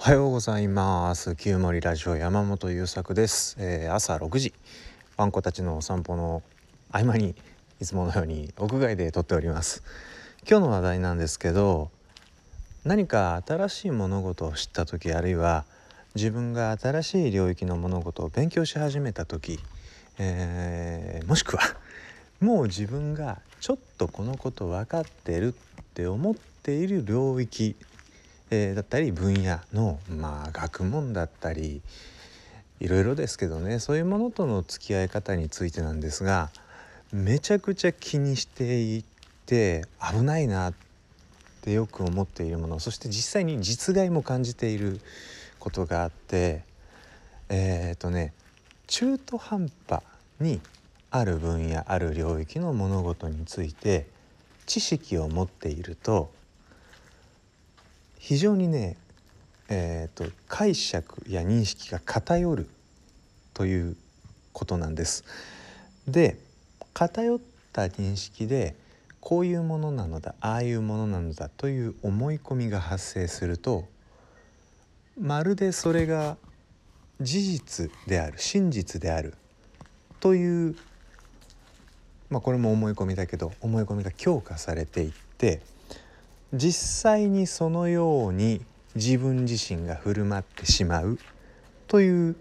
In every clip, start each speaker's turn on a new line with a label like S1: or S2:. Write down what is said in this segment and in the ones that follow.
S1: おはようございます。旧森ラジオ山本優作です、えー、朝6時。ワンコたちのお散歩の合間にいつものように屋外で撮っております。今日の話題なんですけど何か新しい物事を知った時あるいは自分が新しい領域の物事を勉強し始めた時、えー、もしくはもう自分がちょっとこのこと分かってるって思っている領域えー、だったり分野のまあ学問だったりいろいろですけどねそういうものとの付き合い方についてなんですがめちゃくちゃ気にしていて危ないなってよく思っているものそして実際に実害も感じていることがあってえっ、とね中途半端にある分野ある領域の物事について知識を持っていると非常にね、えーと、解釈や認識が偏るということなんです。で偏った認識でこういうものなのだああいうものなのだという思い込みが発生するとまるでそれが事実である真実であるというまあこれも思い込みだけど思い込みが強化されていって実際にそのように自分自身が振る舞ってしまうという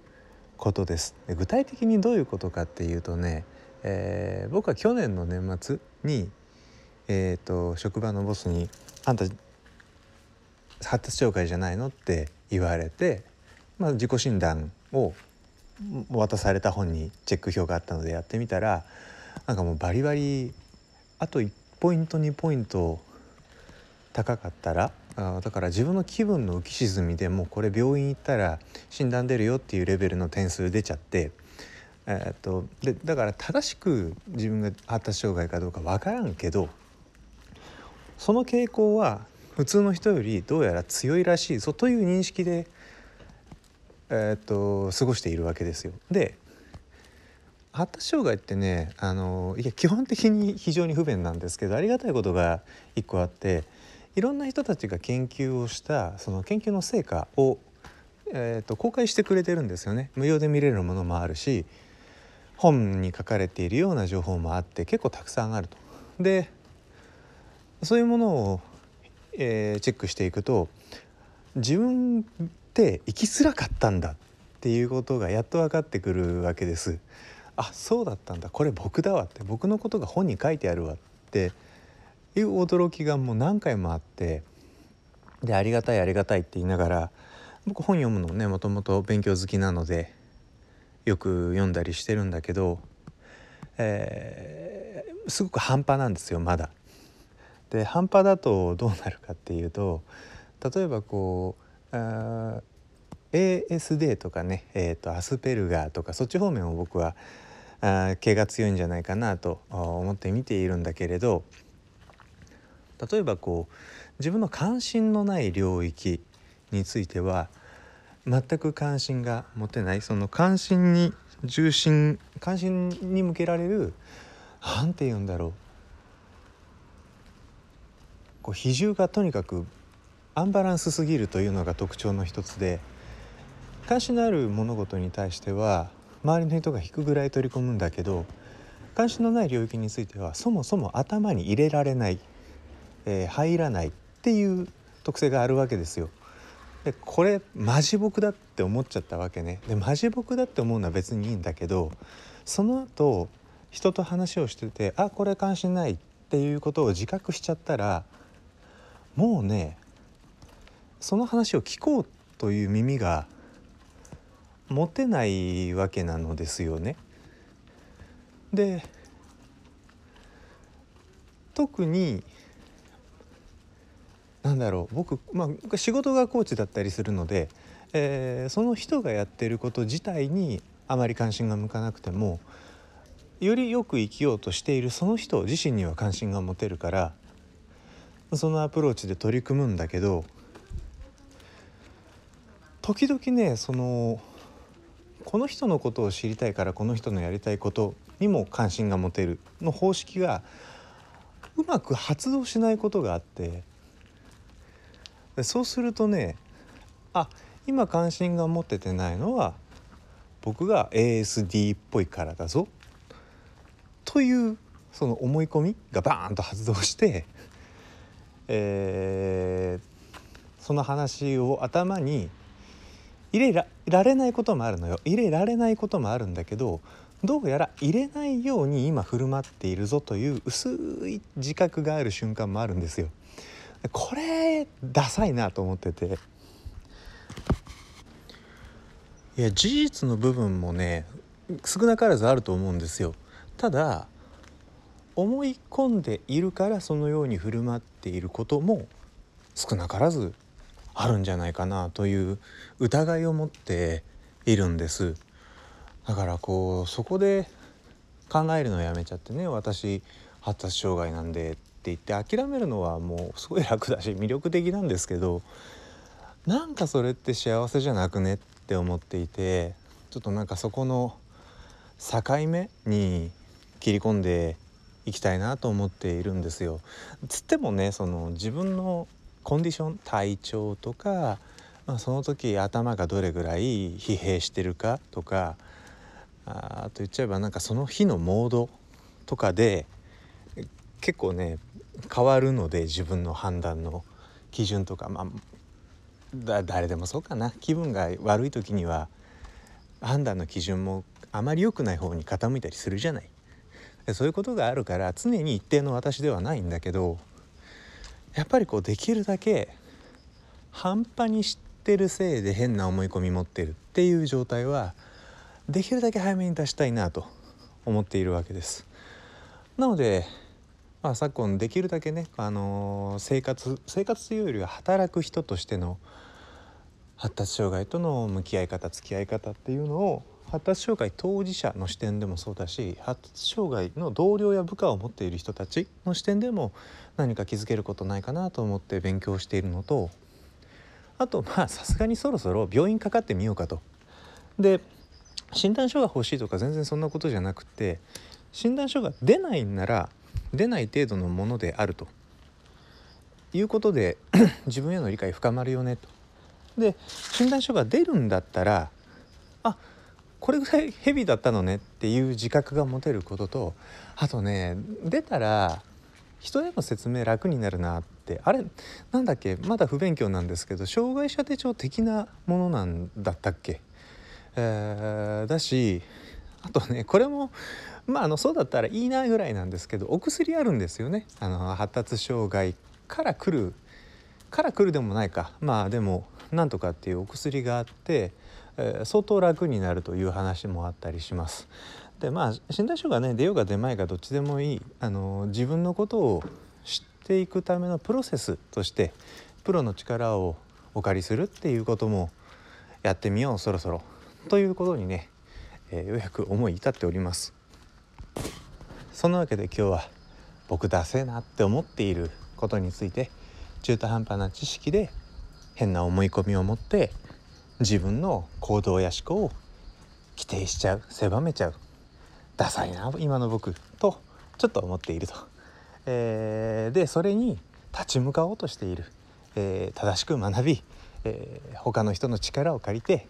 S1: ことです具体的にどういうことかっていうとね、えー、僕は去年の年末に、えーと、職場のボスに「あんた発達障害じゃないの?」って言われて、まあ、自己診断を渡された本にチェック表があったのでやってみたらなんかもうバリバリあと1ポイント2ポイント高かったらあだから自分の気分の浮き沈みでもうこれ病院行ったら診断出るよっていうレベルの点数出ちゃって、えー、っとでだから正しく自分が発達障害かどうか分からんけどその傾向は普通の人よりどうやら強いらしいぞという認識で、えー、っと過ごしているわけですよ。で発達障害ってねあのいや基本的に非常に不便なんですけどありがたいことが一個あっていろんな人たちが研究をしたその研究の成果を、えーと、公開してくれてるんですよね。無料で見れるものもあるし本に書かれているような情報もあって結構たくさんあると。でそういうものを、えー、チェックしていくと自分って生きづらかったんだっていうことがやっと分かってくるわけです。あそうだったんだこれ僕だわって僕のことが本に書いてあるわっていう驚きがもう何回もあってでありがたいありがたいって言いながら僕本読むのねもともと勉強好きなのでよく読んだりしてるんだけど、えー、すごく半端なんですよまだ。で半端だとどうなるかっていうと例えばこうあ ASD とかね、えーと、アスペルガーとかそっち方面を僕はあ毛が強いんじゃないかなと思って見ているんだけれど例えばこう自分の関心のない領域については全く関心が持てない。その関心に重心関心に向けられる何て言うんだろう。こう比重がとにかくアンバランスすぎるというのが特徴の一つで関心のある物事に対しては周りの人が引くぐらい取り込むんだけど関心のない領域についてはそもそも頭に入れられない。えー、入らないっていう特性があるわけですよ。でこれマジ僕だって思っちゃったわけね。でマジ僕だって思うのは別にいいんだけどその後人と話をしててあこれ関心ないっていうことを自覚しちゃったらもうねその話を聞こうという耳が持てないわけなのですよね。で特になんだろう僕、まあ、仕事がコーチだったりするので、えー、その人がやってること自体にあまり関心が向かなくてもよりよく生きようとしているその人自身には関心が持てるからそのアプローチで取り組むんだけど時々ねそのこの人のことを知りたいからこの人のやりたいことにも関心が持てるの方式がうまく発動しないことがあってでそうするとねあ今関心が持ててないのは僕が ASD っぽいからだぞというその思い込みがバーンと発動して、えー、その話を頭に入れられないこともあるのよ入れられないこともあるんだけどどうやら入れないように今振る舞っているぞという薄い自覚がある瞬間もあるんですよ。これダサいなと思ってていや事実の部分もね少なからずあると思うんですよ。ただ思い込んでいるからそのように振る舞っていることも少なからずあるんじゃないかなという疑いを持っているんですだからこうそこで考えるのをやめちゃってね私発達障害なんでって言って諦めるのはもうすごい楽だし魅力的なんですけどなんかそれって幸せじゃなくねって思っていてちょっとなんかそこの境目に切り込んでいきたいなと思っているんですよ。つってもねその自分のコンディション体調とか、まあ、その時頭がどれぐらい疲弊してるかとかあと言っちゃえばなんかその日のモードとかで結構ね変わるので自分の判断の基準とかまあだ誰でもそうかな気分が悪い時には判断の基準もあまり良くない方に傾いたりするじゃない。そういうことがあるから常に一定の私ではないんだけどやっぱりこうできるだけ半端に知ってるせいで変な思い込み持ってるっていう状態はできるだけ早めに出したいなと思っているわけです。なので、まあ、昨今できるだけね、あの、生活生活というよりは働く人としての発達障害との向き合い方付き合い方っていうのを発達障害当事者の視点でもそうだし発達障害の同僚や部下を持っている人たちの視点でも何か気づけることないかなと思って勉強しているのとあとまあさすがにそろそろ病院かかってみようかと。で診断書が欲しいとか全然そんなことじゃなくて診断書が出ないんなら出ない程度のものであると。いうことで 自分への理解深まるよねと。で診断書が出るんだったらあこれぐらいヘビだったのねっていう自覚が持てることとあとね出たら人への説明楽になるなって。あれなんだっけ？まだ不勉強なんですけど障害者手帳的なものなんだったっけ、えー、だしあとねこれもまああのそうだったらいいなぐらいなんですけどお薬あるんですよねあの発達障害から来るから来るでもないかまあでもなんとかっていうお薬があってえー、相当楽になるという話もあったりします。でまあ診断書がね出ようが出まいがどっちでもいいあの自分のことを知っていくためのプロセスとしてプロの力をお借りするっていうこともやってみようそろそろということにね、えー、ようやく思い至っております。そんなわけで今日は僕ダセえなって思っていることについて中途半端な知識で変な思い込みを持って自分の行動や思考を規定しちゃう狭めちゃうダサいな今の僕とちょっと思っていると。えー、でそれに立ち向かおうとしている、えー、正しく学び、えー、他の人の力を借りて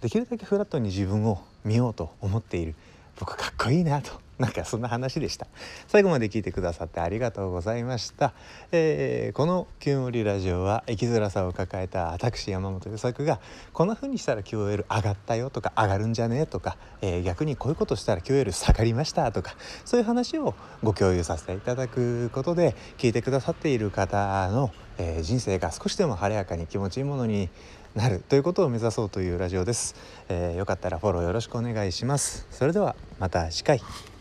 S1: できるだけフラットに自分を見ようと思っている僕かっこいいなと なんかそんな話でした。最後まで聞いてくださってありがとうございました、えー、この「キュンオリラジオ」は生きづらさを抱えた私山本優作がこんな風にしたら QOL 上がったよとか上がるんじゃねえとか、えー、逆にこういうことしたら QOL 下がりましたとかそういう話をご共有させていただくことで聞いてくださっている方の、えー、人生が少しでも晴れやかに気持ちいいものになるということを目指そうというラジオです、えー、よかったらフォローよろしくお願いします。それではまた次回。